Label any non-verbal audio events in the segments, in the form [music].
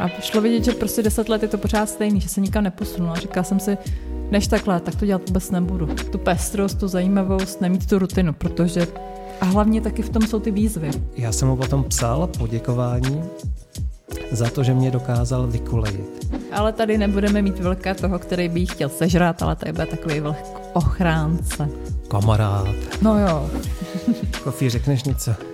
A šlo vidět, že prostě deset let je to pořád stejný, že se nikam neposunula. Říkala jsem si, než takhle, tak to dělat vůbec nebudu. Tu pestrost, tu zajímavost, nemít tu rutinu, protože a hlavně taky v tom jsou ty výzvy. Já jsem mu potom psal poděkování za to, že mě dokázal vykolejit. Ale tady nebudeme mít vlka toho, který by chtěl sežrat, ale to bude takový vlk ochránce. Kamarád. No jo. Kofi, řekneš něco?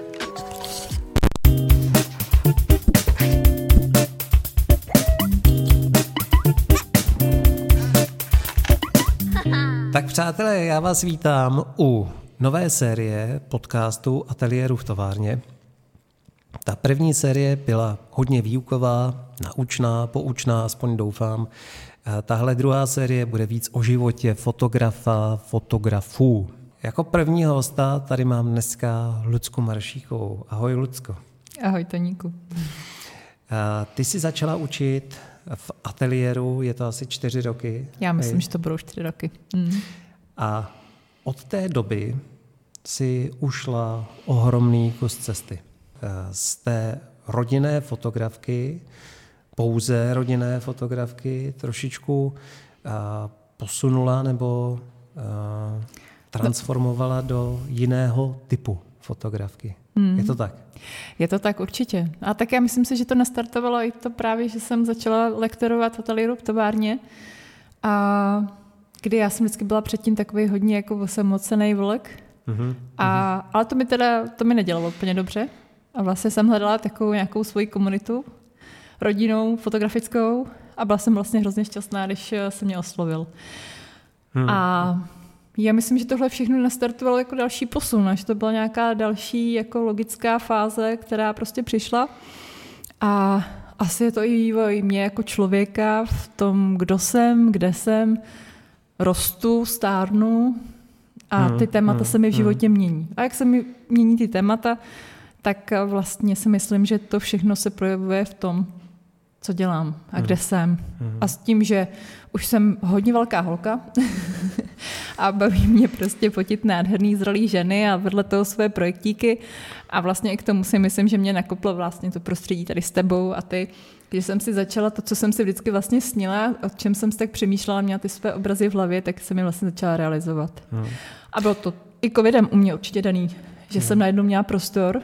Přátelé, já vás vítám u nové série podcastu Ateliéru v továrně. Ta první série byla hodně výuková, naučná, poučná, aspoň doufám. Tahle druhá série bude víc o životě fotografa, fotografů. Jako prvního hosta tady mám dneska Lucku Maršíkovou. Ahoj, Lucko. Ahoj, Toníku. Ty jsi začala učit v ateliéru, je to asi čtyři roky. Já myslím, hej. že to budou čtyři roky. Mm. A od té doby si ušla ohromný kus cesty. Eh, z té rodinné fotografky, pouze rodinné fotografky, trošičku eh, posunula nebo eh, transformovala do jiného typu fotografky. Hmm. Je to tak? Je to tak určitě. A tak já myslím si, že to nastartovalo i to právě, že jsem začala lektorovat v ateliéru v továrně a kdy já jsem vždycky byla předtím takový hodně jako osamocený vlk. Mm-hmm. A, ale to mi teda, to mi nedělalo úplně dobře. A vlastně jsem hledala takovou nějakou svoji komunitu, rodinou, fotografickou a byla jsem vlastně hrozně šťastná, když se mě oslovil. Hmm. A já myslím, že tohle všechno nastartovalo jako další posun, že to byla nějaká další jako logická fáze, která prostě přišla. A asi je to i vývoj mě jako člověka v tom, kdo jsem, kde jsem, rostu, stárnu a ty hmm, témata hmm, se mi v životě hmm. mění. A jak se mi mění ty témata, tak vlastně si myslím, že to všechno se projevuje v tom, co dělám a kde jsem. A s tím, že už jsem hodně velká holka [laughs] a baví mě prostě fotit nádherný zralý ženy a vedle toho své projektíky a vlastně i k tomu si myslím, že mě nakoplo vlastně to prostředí tady s tebou a ty, když jsem si začala to, co jsem si vždycky vlastně snila, o čem jsem si tak přemýšlela, měla ty své obrazy v hlavě, tak se mi vlastně začala realizovat. Hmm. A bylo to i covidem u mě určitě daný, že hmm. jsem najednou měla prostor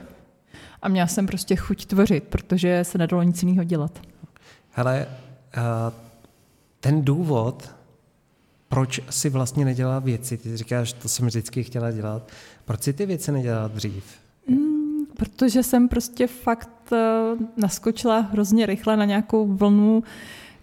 a měla jsem prostě chuť tvořit, protože se nedalo nic jiného dělat. Hele, uh, ten důvod, proč si vlastně nedělá věci, ty říkáš, to jsem vždycky chtěla dělat, proč si ty věci nedělala dřív? Mm, protože jsem prostě fakt uh, naskočila hrozně rychle na nějakou vlnu,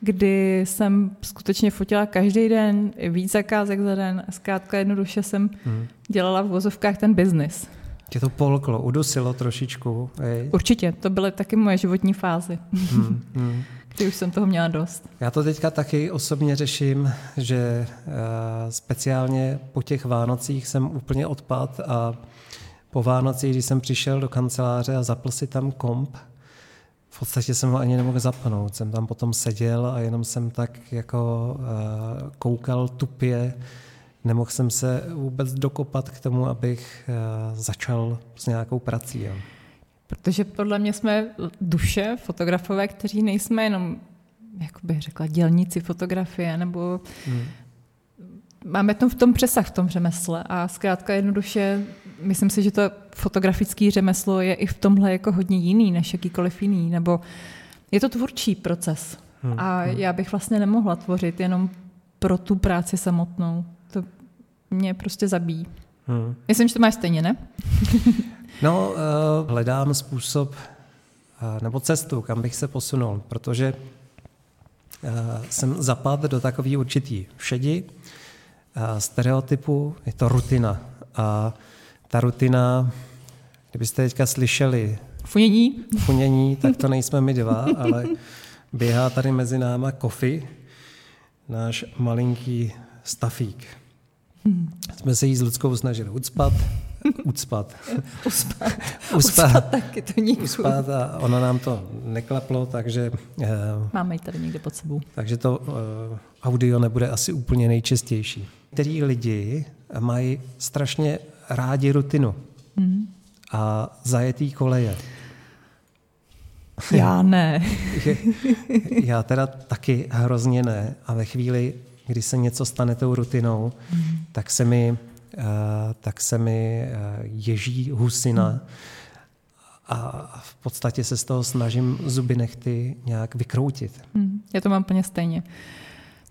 kdy jsem skutečně fotila každý den, víc zakázek za den a zkrátka jednoduše jsem hmm. dělala v vozovkách ten biznis. Tě to polklo, udusilo trošičku. Ej. Určitě, to byly taky moje životní fázy. Hmm, hmm. Kdy už jsem toho měla dost. Já to teďka taky osobně řeším, že uh, speciálně po těch Vánocích jsem úplně odpad a po Vánocích, když jsem přišel do kanceláře a zapl si tam komp, v podstatě jsem ho ani nemohl zapnout. Jsem tam potom seděl a jenom jsem tak jako uh, koukal tupě nemohl jsem se vůbec dokopat k tomu, abych eh, začal s nějakou prací. Jo. Protože podle mě jsme duše, fotografové, kteří nejsme jenom, jak bych řekla, dělníci fotografie, nebo hmm. máme to v tom přesah v tom řemesle a zkrátka jednoduše, myslím si, že to fotografické řemeslo je i v tomhle jako hodně jiný než jakýkoliv jiný, nebo je to tvůrčí proces. Hmm. A hmm. já bych vlastně nemohla tvořit jenom pro tu práci samotnou mě prostě zabíjí. Hmm. Myslím, že to máš stejně, ne? [laughs] no, uh, hledám způsob uh, nebo cestu, kam bych se posunul, protože uh, jsem zapadl do takový určitý všedi, uh, stereotypu, je to rutina. A ta rutina, kdybyste teďka slyšeli funění, funění [laughs] tak to nejsme my dva, ale běhá tady mezi náma Kofi, náš malinký stafík. Hmm. Jsme se jí s Ludskou snažili ucpat, ucpat. [laughs] uspat. uspat. uspat taky to nikdo. Uspat a ono nám to neklaplo, takže... Uh, Máme ji tady někde pod sebou. Takže to uh, audio nebude asi úplně nejčastější. Který lidi mají strašně rádi rutinu hmm. a zajetý koleje. Já ne. [laughs] Já teda taky hrozně ne. A ve chvíli, kdy se něco stane tou rutinou, mm. tak se mi, tak se mi uh, ježí husina. Mm. A v podstatě se z toho snažím zuby nechty nějak vykroutit. Mm. Já to mám úplně stejně.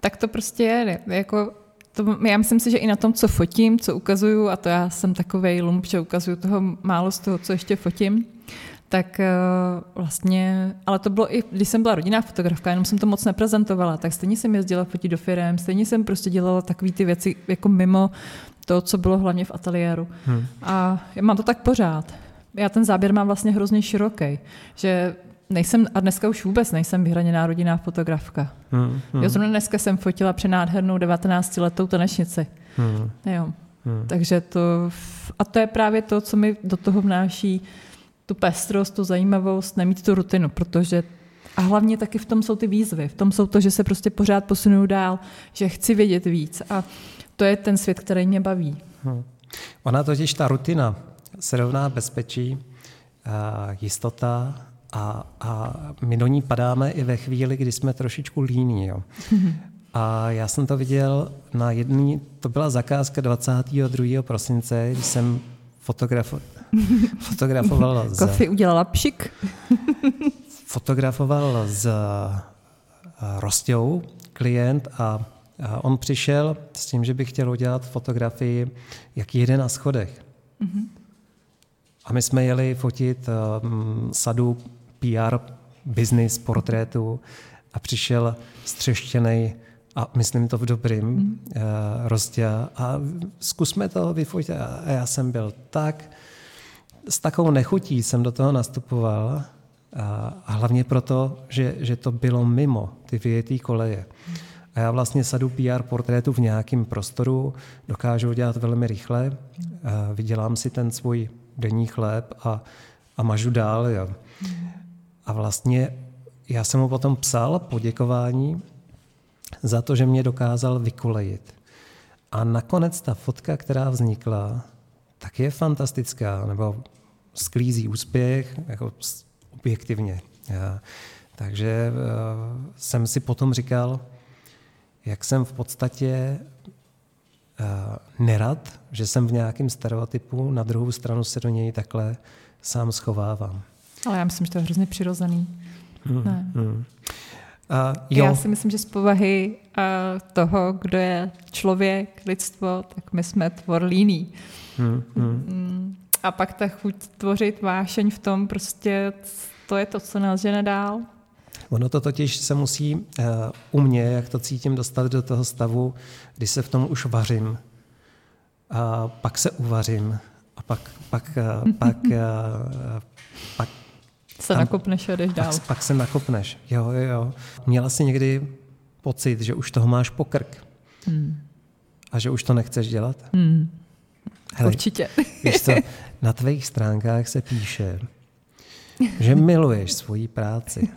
Tak to prostě je. Jako to, já myslím si, že i na tom, co fotím, co ukazuju, a to já jsem takovej lump, že ukazuju toho málo z toho, co ještě fotím, tak uh, vlastně, ale to bylo i, když jsem byla rodinná fotografka, jenom jsem to moc neprezentovala, tak stejně jsem jezdila fotit do firem, stejně jsem prostě dělala takové ty věci jako mimo to, co bylo hlavně v ateliéru. Hmm. A já mám to tak pořád. Já ten záběr mám vlastně hrozně široký, že nejsem, a dneska už vůbec nejsem vyhraněná rodinná fotografka. Hmm, hmm. Jo, zrovna dneska jsem fotila přenádhernou 19-letou tanečnici. Hmm. Jo. Hmm. Takže to, a to je právě to, co mi do toho vnáší tu pestrost, tu zajímavost, nemít tu rutinu, protože a hlavně taky v tom jsou ty výzvy. V tom jsou to, že se prostě pořád posunou dál, že chci vědět víc. A to je ten svět, který mě baví. Hmm. Ona totiž ta rutina se rovná bezpečí, jistota a, a my do ní padáme i ve chvíli, kdy jsme trošičku líní. Jo. [laughs] A já jsem to viděl na jedné, to byla zakázka 22. prosince, když jsem fotografo, [laughs] fotografoval z... Kofi udělala pšik. [laughs] fotografoval s eh, Rostou klient a on přišel s tím, že by chtěl udělat fotografii, jak jede na schodech. Mm-hmm. A my jsme jeli fotit um, sadu PR business portrétu a přišel střeštěný a myslím to v dobrým mm. uh, rozdě a zkusme to vyfotit. A já jsem byl tak, s takovou nechutí jsem do toho nastupoval a, a hlavně proto, že, že to bylo mimo ty vyjetý koleje. A já vlastně sadu PR portrétu v nějakém prostoru dokážu dělat velmi rychle, vydělám si ten svůj denní chléb a, a mažu dál. Jo. A vlastně já jsem mu potom psal poděkování za to, že mě dokázal vykolejit. A nakonec ta fotka, která vznikla, tak je fantastická, nebo sklízí úspěch, jako objektivně. Já. Takže uh, jsem si potom říkal, jak jsem v podstatě uh, nerad, že jsem v nějakém stereotypu, na druhou stranu se do něj takhle sám schovávám. Ale já myslím, že to je hrozně přirozený. Hmm, ne. Hmm. Uh, jo. Já si myslím, že z povahy uh, toho, kdo je člověk, lidstvo, tak my jsme tvor líný. Hmm, hmm. Mm, a pak ta chuť tvořit vášeň v tom, prostě to je to, co nás žene dál. Ono to totiž se musí uh, u mě, jak to cítím, dostat do toho stavu, kdy se v tom už vařím. A pak se uvařím. A pak, pak, uh, pak, uh, pak se tam, nakopneš a jdeš dál. Pak, pak se nakopneš. Jo, jo, jo. Měla jsi někdy pocit, že už toho máš pokrk? Hmm. A že už to nechceš dělat? Hmm. Hele, Určitě. Víš co, [laughs] na tvých stránkách se píše, že miluješ svoji práci.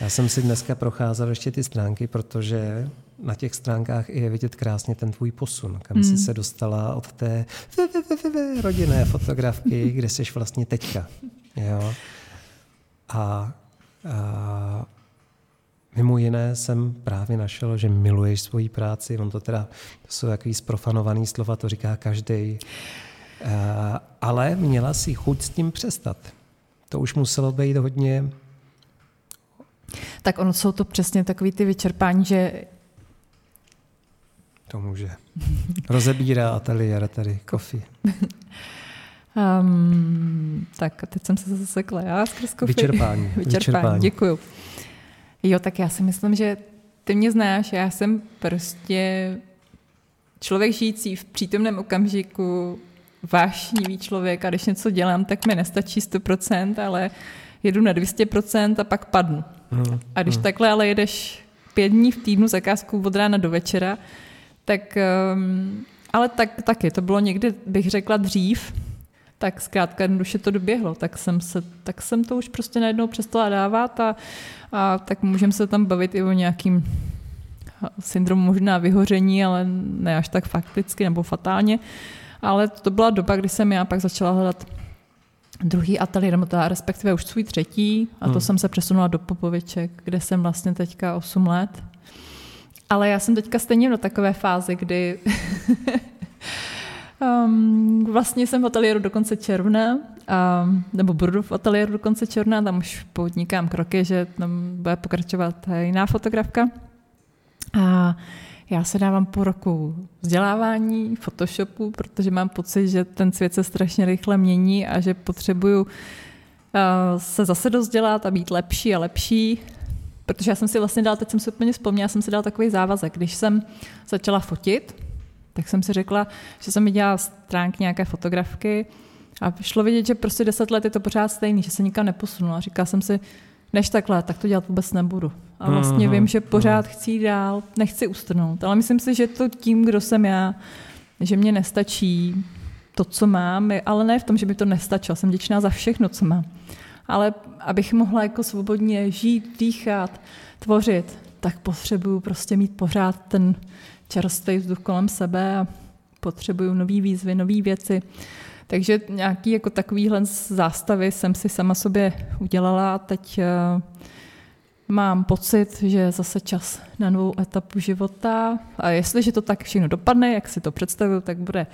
Já jsem si dneska procházel ještě ty stránky, protože na těch stránkách je vidět krásně ten tvůj posun, kam mm. jsi hmm. se dostala od té rodinné fotografky, [laughs] kde jsi vlastně teďka. Jo? A, a mimo jiné jsem právě našel, že miluješ svoji práci. On to teda, to jsou takový sprofanovaný slova, to říká každý. Ale měla si chuť s tím přestat. To už muselo být hodně tak ono jsou to přesně takový ty vyčerpání, že to může. Rozebírá ateliér tady, kofi. Um, [laughs] tak teď jsem se zasekla já skrz kofi. Vyčerpání. [laughs] Vyčerpání, Vyčerpání. děkuju. Jo, tak já si myslím, že ty mě znáš, já jsem prostě člověk žijící v přítomném okamžiku, vášnivý člověk a když něco dělám, tak mi nestačí 100%, ale jedu na 200% a pak padnu. Hmm. A když hmm. takhle ale jedeš pět dní v týdnu zakázku od rána do večera, tak, um, ale tak, taky, to bylo někdy, bych řekla, dřív, tak zkrátka jednoduše to doběhlo, tak jsem, se, tak jsem to už prostě najednou přestala dávat a, a tak můžeme se tam bavit i o nějakým syndromu možná vyhoření, ale ne až tak fakticky nebo fatálně. Ale to byla doba, kdy jsem já pak začala hledat druhý ateliér, nebo ta respektive už svůj třetí, a to hmm. jsem se přesunula do Popoviček, kde jsem vlastně teďka 8 let. Ale já jsem teďka stejně do takové fázi, kdy um, [laughs] vlastně jsem v ateliéru do konce června, um, nebo budu v ateliéru do konce června, tam už podnikám kroky, že tam bude pokračovat jiná fotografka. A já se dávám po roku vzdělávání, Photoshopu, protože mám pocit, že ten svět se strašně rychle mění a že potřebuju uh, se zase dozdělat a být lepší a lepší. Protože já jsem si vlastně dal, teď jsem si úplně vzpomněla, jsem si dal takový závazek. Když jsem začala fotit, tak jsem si řekla, že jsem mi dělala stránky nějaké fotografky a šlo vidět, že prostě deset let je to pořád stejný, že se nikam neposunula. Říkala jsem si, než takhle, tak to dělat vůbec nebudu. A vlastně vím, že pořád chci jít dál, nechci ustrnout. Ale myslím si, že to tím, kdo jsem já, že mě nestačí to, co mám, ale ne v tom, že by to nestačilo. Jsem děčná za všechno, co mám. Ale abych mohla jako svobodně žít, dýchat, tvořit, tak potřebuju prostě mít pořád ten čerstvý vzduch kolem sebe a potřebuju nové výzvy, nové věci. Takže nějaký jako takovýhle zástavy jsem si sama sobě udělala a teď uh, mám pocit, že je zase čas na novou etapu života a jestliže to tak všechno dopadne, jak si to představuju, tak bude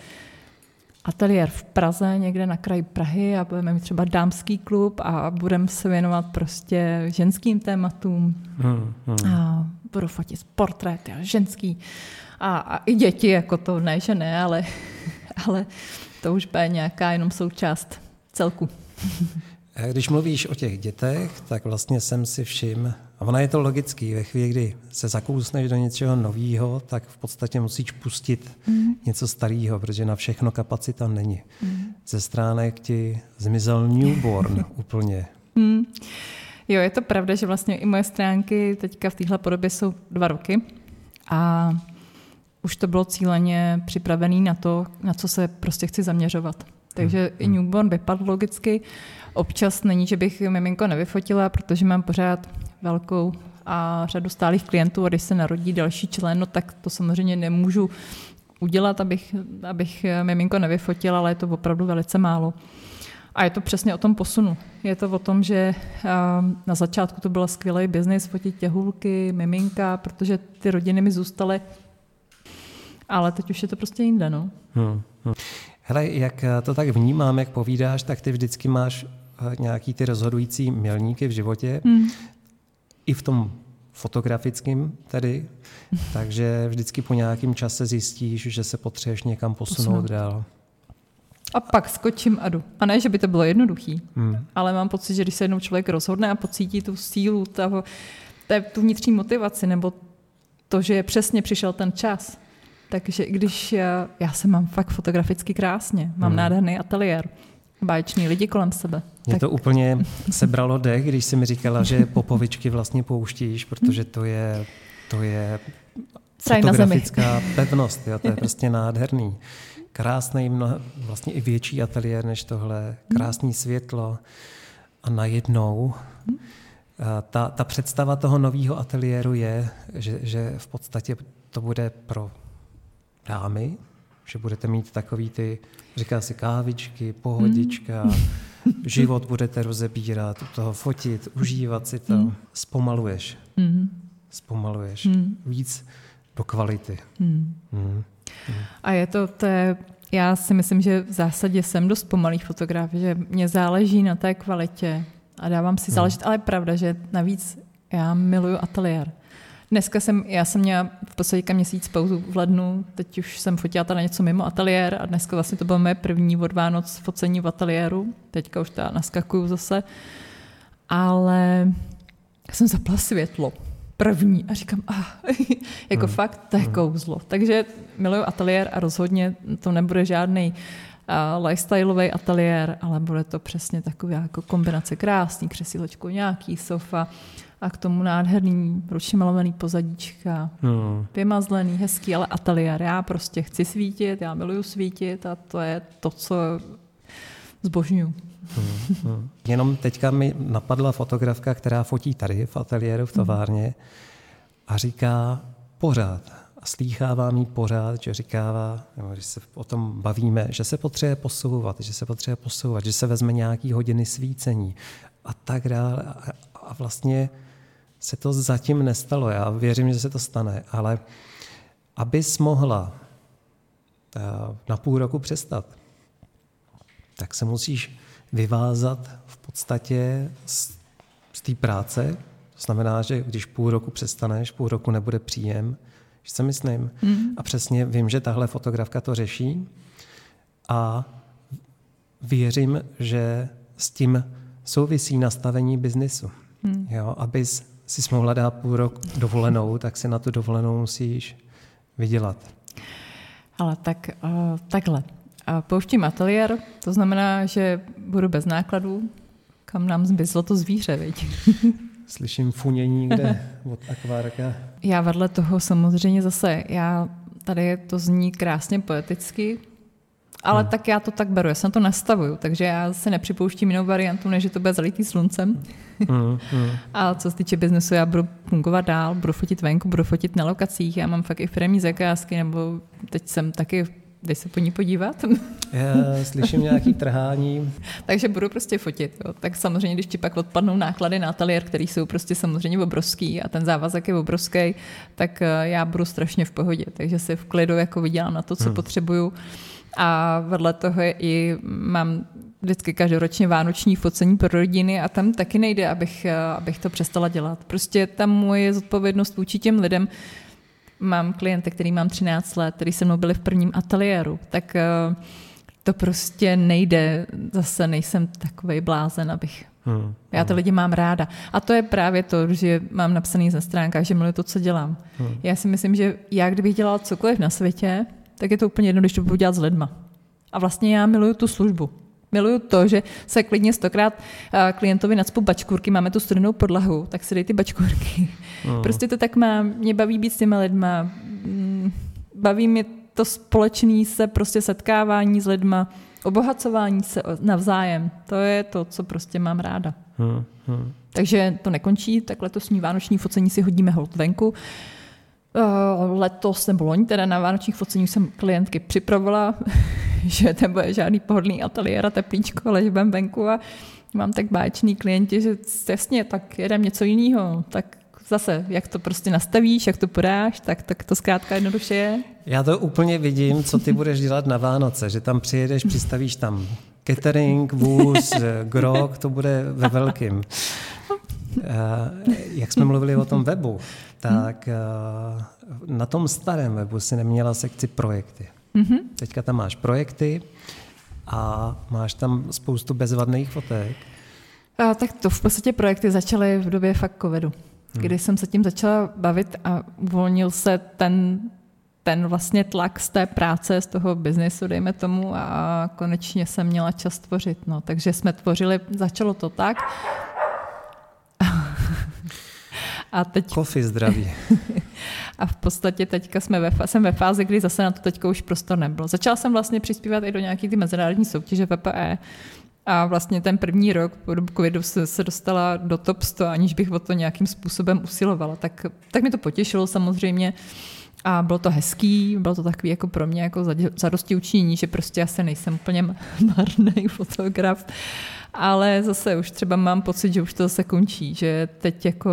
ateliér v Praze, někde na kraji Prahy a budeme mít třeba dámský klub a budeme se věnovat prostě ženským tématům. Hmm, hmm. A budu fotit portréty a ženský a, a i děti, jako to ne, že ne, ale, [laughs] ale to už bude nějaká jenom součást celku. [laughs] Když mluvíš o těch dětech, tak vlastně jsem si všim, a ona je to logický, ve chvíli, kdy se zakousneš do něčeho nového, tak v podstatě musíš pustit mm. něco starého, protože na všechno kapacita není. Mm. Ze stránek ti zmizel newborn [laughs] úplně. Mm. Jo, je to pravda, že vlastně i moje stránky teďka v téhle podobě jsou dva roky a už to bylo cíleně připravené na to, na co se prostě chci zaměřovat. Takže hmm. i newborn vypadl logicky. Občas není, že bych miminko nevyfotila, protože mám pořád velkou a řadu stálých klientů a když se narodí další člen, no tak to samozřejmě nemůžu udělat, abych, abych miminko nevyfotila, ale je to opravdu velice málo. A je to přesně o tom posunu. Je to o tom, že na začátku to byl skvělý biznis fotit těhulky, miminka, protože ty rodiny mi zůstaly ale teď už je to prostě jinde, no. Hmm, hmm. Hele, jak to tak vnímám, jak povídáš, tak ty vždycky máš eh, nějaký ty rozhodující milníky v životě, hmm. i v tom fotografickém tedy, [laughs] takže vždycky po nějakém čase zjistíš, že se potřebuješ někam posunout, posunout. dál. A pak skočím a jdu. A ne, že by to bylo jednoduchý, hmm. ale mám pocit, že když se jednou člověk rozhodne a pocítí tu sílu, toho, tu vnitřní motivaci, nebo to, že je přesně přišel ten čas, takže když já, já se mám fakt fotograficky krásně, mám hmm. nádherný ateliér, báječní lidi kolem sebe. Mě tak... to úplně sebralo dech, když jsi mi říkala, že [laughs] popovičky vlastně pouštíš, protože to je, to je fotografická pevnost, jo, to je [laughs] prostě nádherný. Krásný, mnoho, vlastně i větší ateliér než tohle, krásný světlo a najednou ta, ta představa toho nového ateliéru je, že, že v podstatě to bude pro dámy, že budete mít takový ty, říká si kávičky, pohodička, mm. [laughs] život budete rozebírat, toho fotit, užívat si to. Mm. Zpomaluješ. Mm. Zpomaluješ. Mm. Víc do kvality. Mm. Mm. A je to, to je, já si myslím, že v zásadě jsem dost pomalý fotograf, že mě záleží na té kvalitě a dávám si záležet, mm. ale je pravda, že navíc já miluju ateliér. Dneska jsem, já jsem měla v podstatě měsíc pauzu v lednu, teď už jsem fotila na něco mimo ateliér a dneska vlastně to bylo moje první od Vánoc focení v ateliéru. Teďka už teda naskakuju zase. Ale jsem zapla světlo první a říkám, ah, [laughs] jako hmm. fakt, to je hmm. kouzlo. Takže miluju ateliér a rozhodně to nebude žádný uh, lifestyleový ateliér, ale bude to přesně taková jako kombinace krásný křesílečko, nějaký sofa, a k tomu nádherný ručně malovaný pozadíčka, hmm. vymazlený, hezký, ale ateliér. Já prostě chci svítit, já miluju svítit a to je to, co zbožňuju. Hmm, hmm. [laughs] Jenom teďka mi napadla fotografka, která fotí tady v ateliéru v továrně a říká pořád, a slýchávám jí pořád, že říkává, nebo když se o tom bavíme, že se potřebuje posouvat, že se potřebuje posouvat, že se vezme nějaký hodiny svícení a tak dále. A vlastně se to zatím nestalo. Já věřím, že se to stane, ale abys mohla eh, na půl roku přestat, tak se musíš vyvázat v podstatě z, z té práce. To znamená, že když půl roku přestaneš, půl roku nebude příjem, Víš, co myslím? Mm. A přesně vím, že tahle fotografka to řeší a věřím, že s tím souvisí nastavení biznisu. Mm. Jo, abys si mohla dát půl rok dovolenou, tak si na tu dovolenou musíš vydělat. Ale tak uh, takhle. A pouštím ateliér, to znamená, že budu bez nákladů, kam nám zbyzlo to zvíře, viď? [laughs] Slyším funění kde [laughs] od akvárka. Já vedle toho samozřejmě zase, já tady to zní krásně poeticky, ale hmm. tak já to tak beru, já jsem to nastavuju, takže já si nepřipouštím jinou variantu, než že to bude zalitý sluncem. Hmm. Hmm. [laughs] A co se týče biznesu, já budu fungovat dál, budu fotit venku, budu fotit na lokacích, já mám fakt i firmní zakázky, nebo teď jsem taky Jdeš se po ní podívat? [laughs] Já slyším nějaký trhání. [laughs] Takže budu prostě fotit. Jo. Tak samozřejmě, když ti pak odpadnou náklady na ateliér, který jsou prostě samozřejmě obrovský a ten závazek je obrovský, tak eh, já budu strašně v pohodě. Takže si v klidu jako vydělám na to, co hmm. potřebuju. A vedle toho i mám vždycky každoročně vánoční focení pro rodiny a tam taky nejde, abych, eh, abych to přestala dělat. Prostě tam moje zodpovědnost vůči těm lidem mám klienty, který mám 13 let, který se mnou byli v prvním ateliéru, tak eh, to prostě nejde, zase nejsem takovej blázen, abych Hmm, Já ty hmm. lidi mám ráda. A to je právě to, že mám napsaný ze stránkách, že miluji to, co dělám. Hmm. Já si myslím, že já kdybych dělala cokoliv na světě, tak je to úplně jedno, když to budu dělat s lidma. A vlastně já miluju tu službu. Miluju to, že se klidně stokrát eh, klientovi nadspu bačkůrky, máme tu studenou podlahu, tak si dej ty bačkůrky. Mm. Prostě to tak má, mě baví být s těma lidma, mm, baví mě to společné se prostě setkávání s lidma, obohacování se navzájem. To je to, co prostě mám ráda. Hmm, hmm. Takže to nekončí, tak letosní vánoční focení si hodíme hold venku. Eh, letos nebo loň teda na vánočních foceních jsem klientky připravila, [laughs] že nebude žádný pohodlný ateliér a teplíčko, ale že budem venku a mám tak báječný klienti, že jasně, tak jedem něco jiného, tak zase, jak to prostě nastavíš, jak to podáš, tak, tak to zkrátka jednoduše je. Já to úplně vidím, co ty budeš dělat na Vánoce, že tam přijedeš, přistavíš tam catering, vůz, grok, to bude ve velkým. Eh, jak jsme mluvili o tom webu, tak eh, na tom starém webu si neměla sekci projekty. Mm-hmm. Teďka tam máš projekty a máš tam spoustu bezvadných fotek. A, tak to v podstatě projekty začaly v době fakt covidu, hmm. kdy jsem se tím začala bavit a uvolnil se ten, ten vlastně tlak z té práce, z toho biznesu, dejme tomu, a konečně jsem měla čas tvořit. No. Takže jsme tvořili, začalo to tak, a teď... Kofi zdraví. [laughs] a v podstatě teďka jsme ve, jsem ve fázi, kdy zase na to teďka už prostor nebylo. Začala jsem vlastně přispívat i do nějakých ty mezinárodní soutěže VPE, a vlastně ten první rok po dobu covidu se, se dostala do top 100, aniž bych o to nějakým způsobem usilovala. Tak, tak mi to potěšilo samozřejmě. A bylo to hezký, bylo to takový jako pro mě jako zadosti učinění, že prostě já se nejsem úplně [laughs] marný fotograf, ale zase už třeba mám pocit, že už to zase končí, že teď jako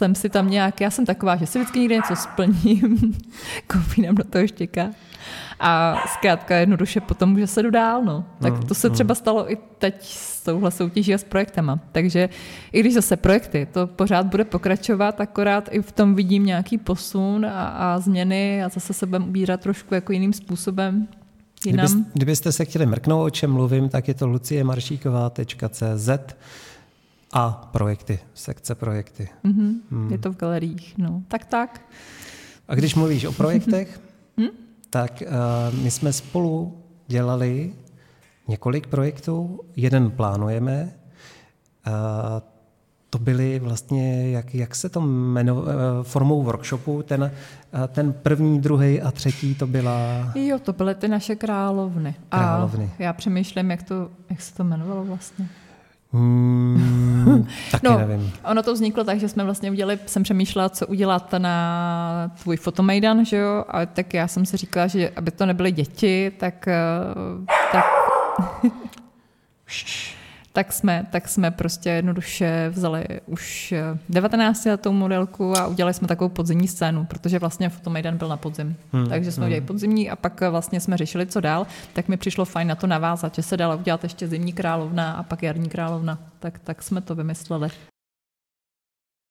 jsem si tam nějak, já jsem taková, že si vždycky někde něco splním, [laughs] koupím do toho štěka a zkrátka jednoduše potom může se dál. No. Tak mm, to se mm. třeba stalo i teď s touhle soutěží a s projektama. Takže i když zase projekty, to pořád bude pokračovat, akorát i v tom vidím nějaký posun a, a změny a zase se budeme ubírat trošku jako jiným způsobem. Kdybyste, kdybyste se chtěli mrknout, o čem mluvím, tak je to luciemaršíková.cz a projekty, sekce projekty. Mm-hmm. Hmm. Je to v galeriích, no. Tak, tak. A když mluvíš o projektech, [laughs] hmm? tak uh, my jsme spolu dělali několik projektů. Jeden plánujeme. Uh, to byly vlastně, jak, jak se to jmenuje, uh, formou workshopu, ten, ten první, druhý a třetí to byla... Jo, to byly ty naše královny. Královny. A já přemýšlím, jak, to, jak se to jmenovalo vlastně. Hmm, [laughs] taky No, nevím. Ono to vzniklo tak, že jsme vlastně udělali, jsem přemýšlela, co udělat na tvůj fotomejdan, že jo, a tak já jsem si říkala, že aby to nebyly děti, tak, eh, tak, tak, jsme, tak jsme prostě jednoduše vzali už 19 letou modelku a udělali jsme takovou podzimní scénu, protože vlastně fotomejdan byl na podzim. Hmm, Takže jsme hmm. udělali podzimní a pak vlastně jsme řešili, co dál, tak mi přišlo fajn na to navázat, že se dala udělat ještě zimní královna a pak jarní královna. Tak, tak jsme to vymysleli.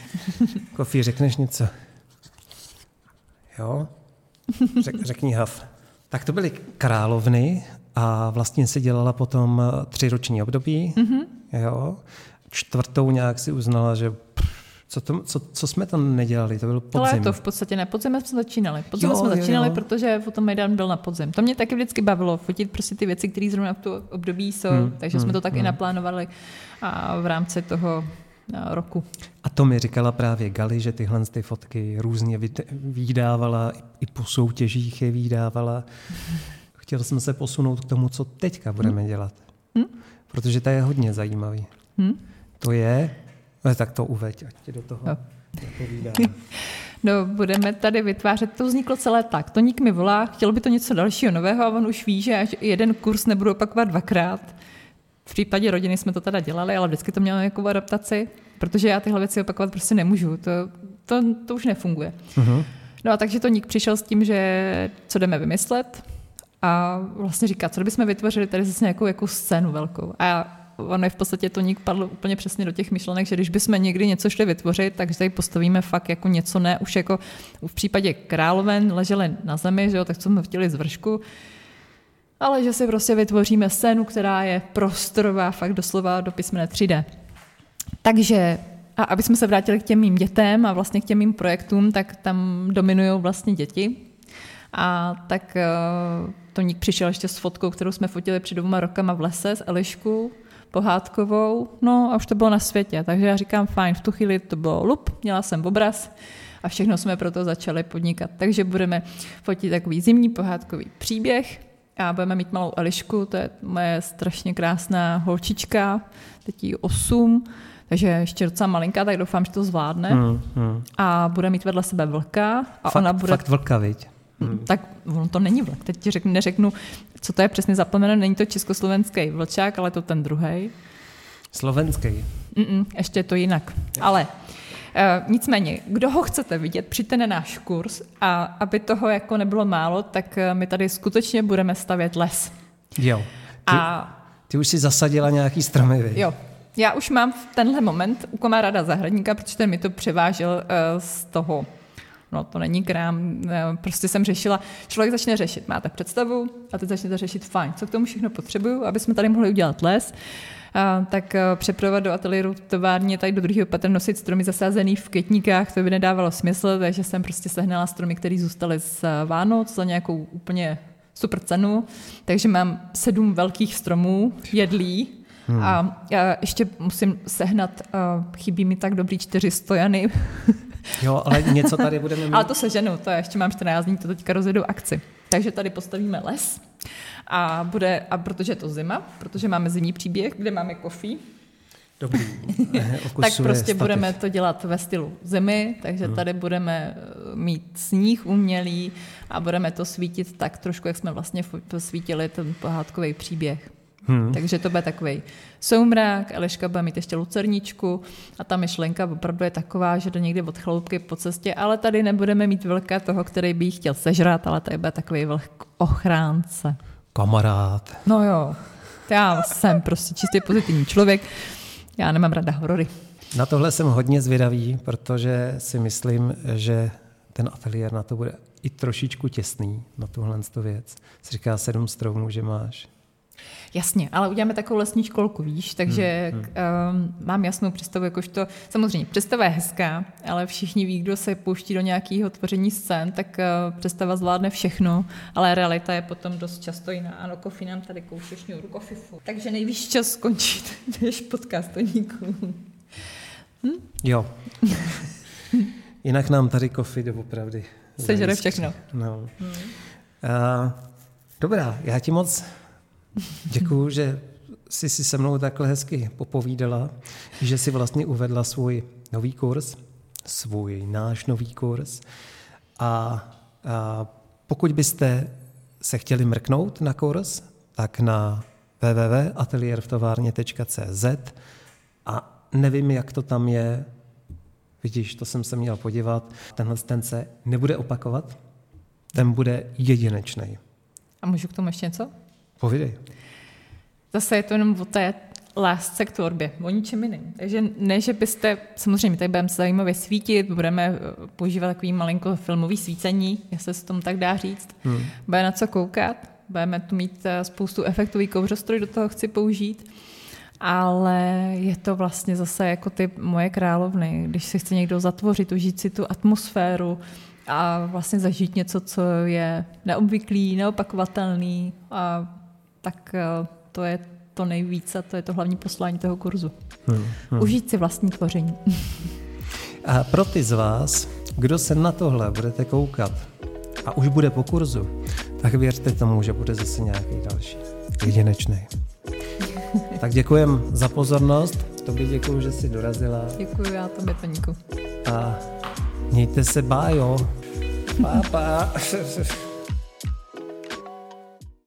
[laughs] Kofi, řekneš něco? Jo? Řek, řekni hav. Tak to byly královny a vlastně si dělala potom eh, tři roční období. Mm-hmm. Jo? Čtvrtou nějak si uznala, že co, to, co, co jsme tam nedělali, to byl Ale podzim. to v podstatě ne. Podzim jsme začínali. Podzim Jo, jsme jo, začínali, jo. protože fotomejdan byl na podzim. To mě taky vždycky bavilo, fotit prostě ty věci, které zrovna v tu období jsou, hmm, takže jsme to taky naplánovali a v rámci toho a, roku. A to mi říkala právě Gali, že tyhle ty fotky různě vyd- vydávala, i po soutěžích je vydávala. [laughs] Chtěl jsem se posunout k tomu, co teďka budeme dělat. Protože to je hodně zajímavý. Hm? To je, ale tak to uveď, ať ti do toho napovídám. [laughs] No, budeme tady vytvářet, to vzniklo celé tak. Toník mi volá, chtěl by to něco dalšího nového a on už ví, že až jeden kurz nebudu opakovat dvakrát. V případě rodiny jsme to teda dělali, ale vždycky to mělo nějakou adaptaci, protože já tyhle věci opakovat prostě nemůžu. To, to, to už nefunguje. Mhm. No a takže Toník přišel s tím, že co jdeme vymyslet a vlastně říká, co bychom vytvořili tady zase nějakou jako scénu velkou. A já, on je v podstatě Toník padl úplně přesně do těch myšlenek, že když bychom někdy něco šli vytvořit, tak tady postavíme fakt jako něco ne, už jako v případě královen ležely na zemi, že jo, tak co jsme chtěli z vršku, ale že si prostě vytvoříme scénu, která je prostorová, fakt doslova do písmene 3D. Takže, a aby jsme se vrátili k těm mým dětem a vlastně k těm mým projektům, tak tam dominují vlastně děti. A tak Toník přišel ještě s fotkou, kterou jsme fotili před dvěma rokama v lese s Eliškou pohádkovou, no a už to bylo na světě, takže já říkám, fajn, v tu chvíli to bylo lup, měla jsem obraz a všechno jsme proto začali podnikat. Takže budeme fotit takový zimní pohádkový příběh a budeme mít malou Elišku, to je moje strašně krásná holčička, teď jí 8, takže ještě docela malinká, tak doufám, že to zvládne. Hmm, hmm. A bude mít vedle sebe vlka a Fakt, ona bude... fakt vlka, viď? Hmm. Tak on to není vlk. Teď ti řeknu, neřeknu, co to je přesně zapomeno. Není to československý vlčák, ale to ten druhý. Slovenský. Mm-mm, ještě je to jinak. Ale uh, nicméně, kdo ho chcete vidět, přijďte na náš kurz a aby toho jako nebylo málo, tak uh, my tady skutečně budeme stavět les. Jo. Ty, A ty už si zasadila nějaký stromy, viď? jo, já už mám v tenhle moment u kamaráda zahradníka, protože ten mi to převážel uh, z toho No to není krám, prostě jsem řešila, člověk začne řešit, máte představu a teď začnete řešit, fajn, co k tomu všechno potřebuju, aby jsme tady mohli udělat les, a, tak a, přepravovat do ateliéru továrně tady do druhého patra nosit stromy zasázený v květníkách, to by nedávalo smysl, takže jsem prostě sehnala stromy, které zůstaly z Vánoc za nějakou úplně super cenu, takže mám sedm velkých stromů jedlí, Hmm. A já ještě musím sehnat, uh, chybí mi tak dobrý čtyři stojany, [laughs] Jo, ale něco tady budeme mít. ale to seženu, to ještě mám 14 dní, to teďka rozjedu akci. Takže tady postavíme les a bude, a protože je to zima, protože máme zimní příběh, kde máme kofí, Dobrý. [laughs] tak prostě stativ. budeme to dělat ve stylu zimy, takže hmm. tady budeme eh, mít sníh umělý a budeme to svítit tak trošku, jak jsme vlastně svítili ten pohádkový příběh. Hmm. Takže to bude takový soumrak, Eliška bude mít ještě lucerničku a ta myšlenka opravdu je taková, že jde někdy od chloupky po cestě, ale tady nebudeme mít vlka toho, který by jí chtěl sežrat, ale tady bude takový vlk ochránce. Kamarád. No jo, já jsem prostě čistě pozitivní člověk, já nemám rada horory. Na tohle jsem hodně zvědavý, protože si myslím, že ten ateliér na to bude i trošičku těsný, na tuhle věc. Si říká sedm stromů, že máš. Jasně, ale uděláme takovou lesní školku, víš, takže hmm, hmm. Um, mám jasnou představu, jakožto, samozřejmě představa je hezká, ale všichni ví, kdo se pouští do nějakého tvoření scén, tak uh, představa zvládne všechno, ale realita je potom dost často jiná. Ano, Kofi nám tady kouše šňůru kofifu. Takže nejvíc čas skončit, [laughs] než podcast o hm? Jo. Jinak nám tady Kofi doopravdy Sežere všechno. No. Hmm. Uh, dobrá, já ti moc Děkuju, že jsi si se mnou takhle hezky popovídala, že si vlastně uvedla svůj nový kurz, svůj náš nový kurz. A, a pokud byste se chtěli mrknout na kurz, tak na www.ateliervtovárně.cz a nevím, jak to tam je, vidíš, to jsem se měl podívat, tenhle ten se nebude opakovat, ten bude jedinečný. A můžu k tomu ještě něco? Povídej. Zase je to jenom o té lásce k tvorbě, o ničem jiným. Takže ne, že byste, samozřejmě tady budeme zajímavě svítit, budeme eh, používat takový malinko filmový svícení, jestli se tomu tak dá říct. Hmm. Bude na co koukat, budeme tu mít eh, spoustu efektový kouřostroj, do toho chci použít. Ale je to vlastně zase jako ty moje královny, když si chce někdo zatvořit, užít si tu atmosféru a vlastně zažít něco, co je neobvyklý, neopakovatelný, a tak eh, to je to nejvíc a to je to hlavní poslání toho kurzu. Hmm, hmm. Užít si vlastní tvoření. A pro ty z vás, kdo se na tohle budete koukat a už bude po kurzu, tak věřte tomu, že bude zase nějaký další. Jedinečný. [laughs] tak děkujem za pozornost. Tobě děkuji, že jsi dorazila. Děkuji já tobě, Peníku. A mějte se bájo. Pápa. [laughs]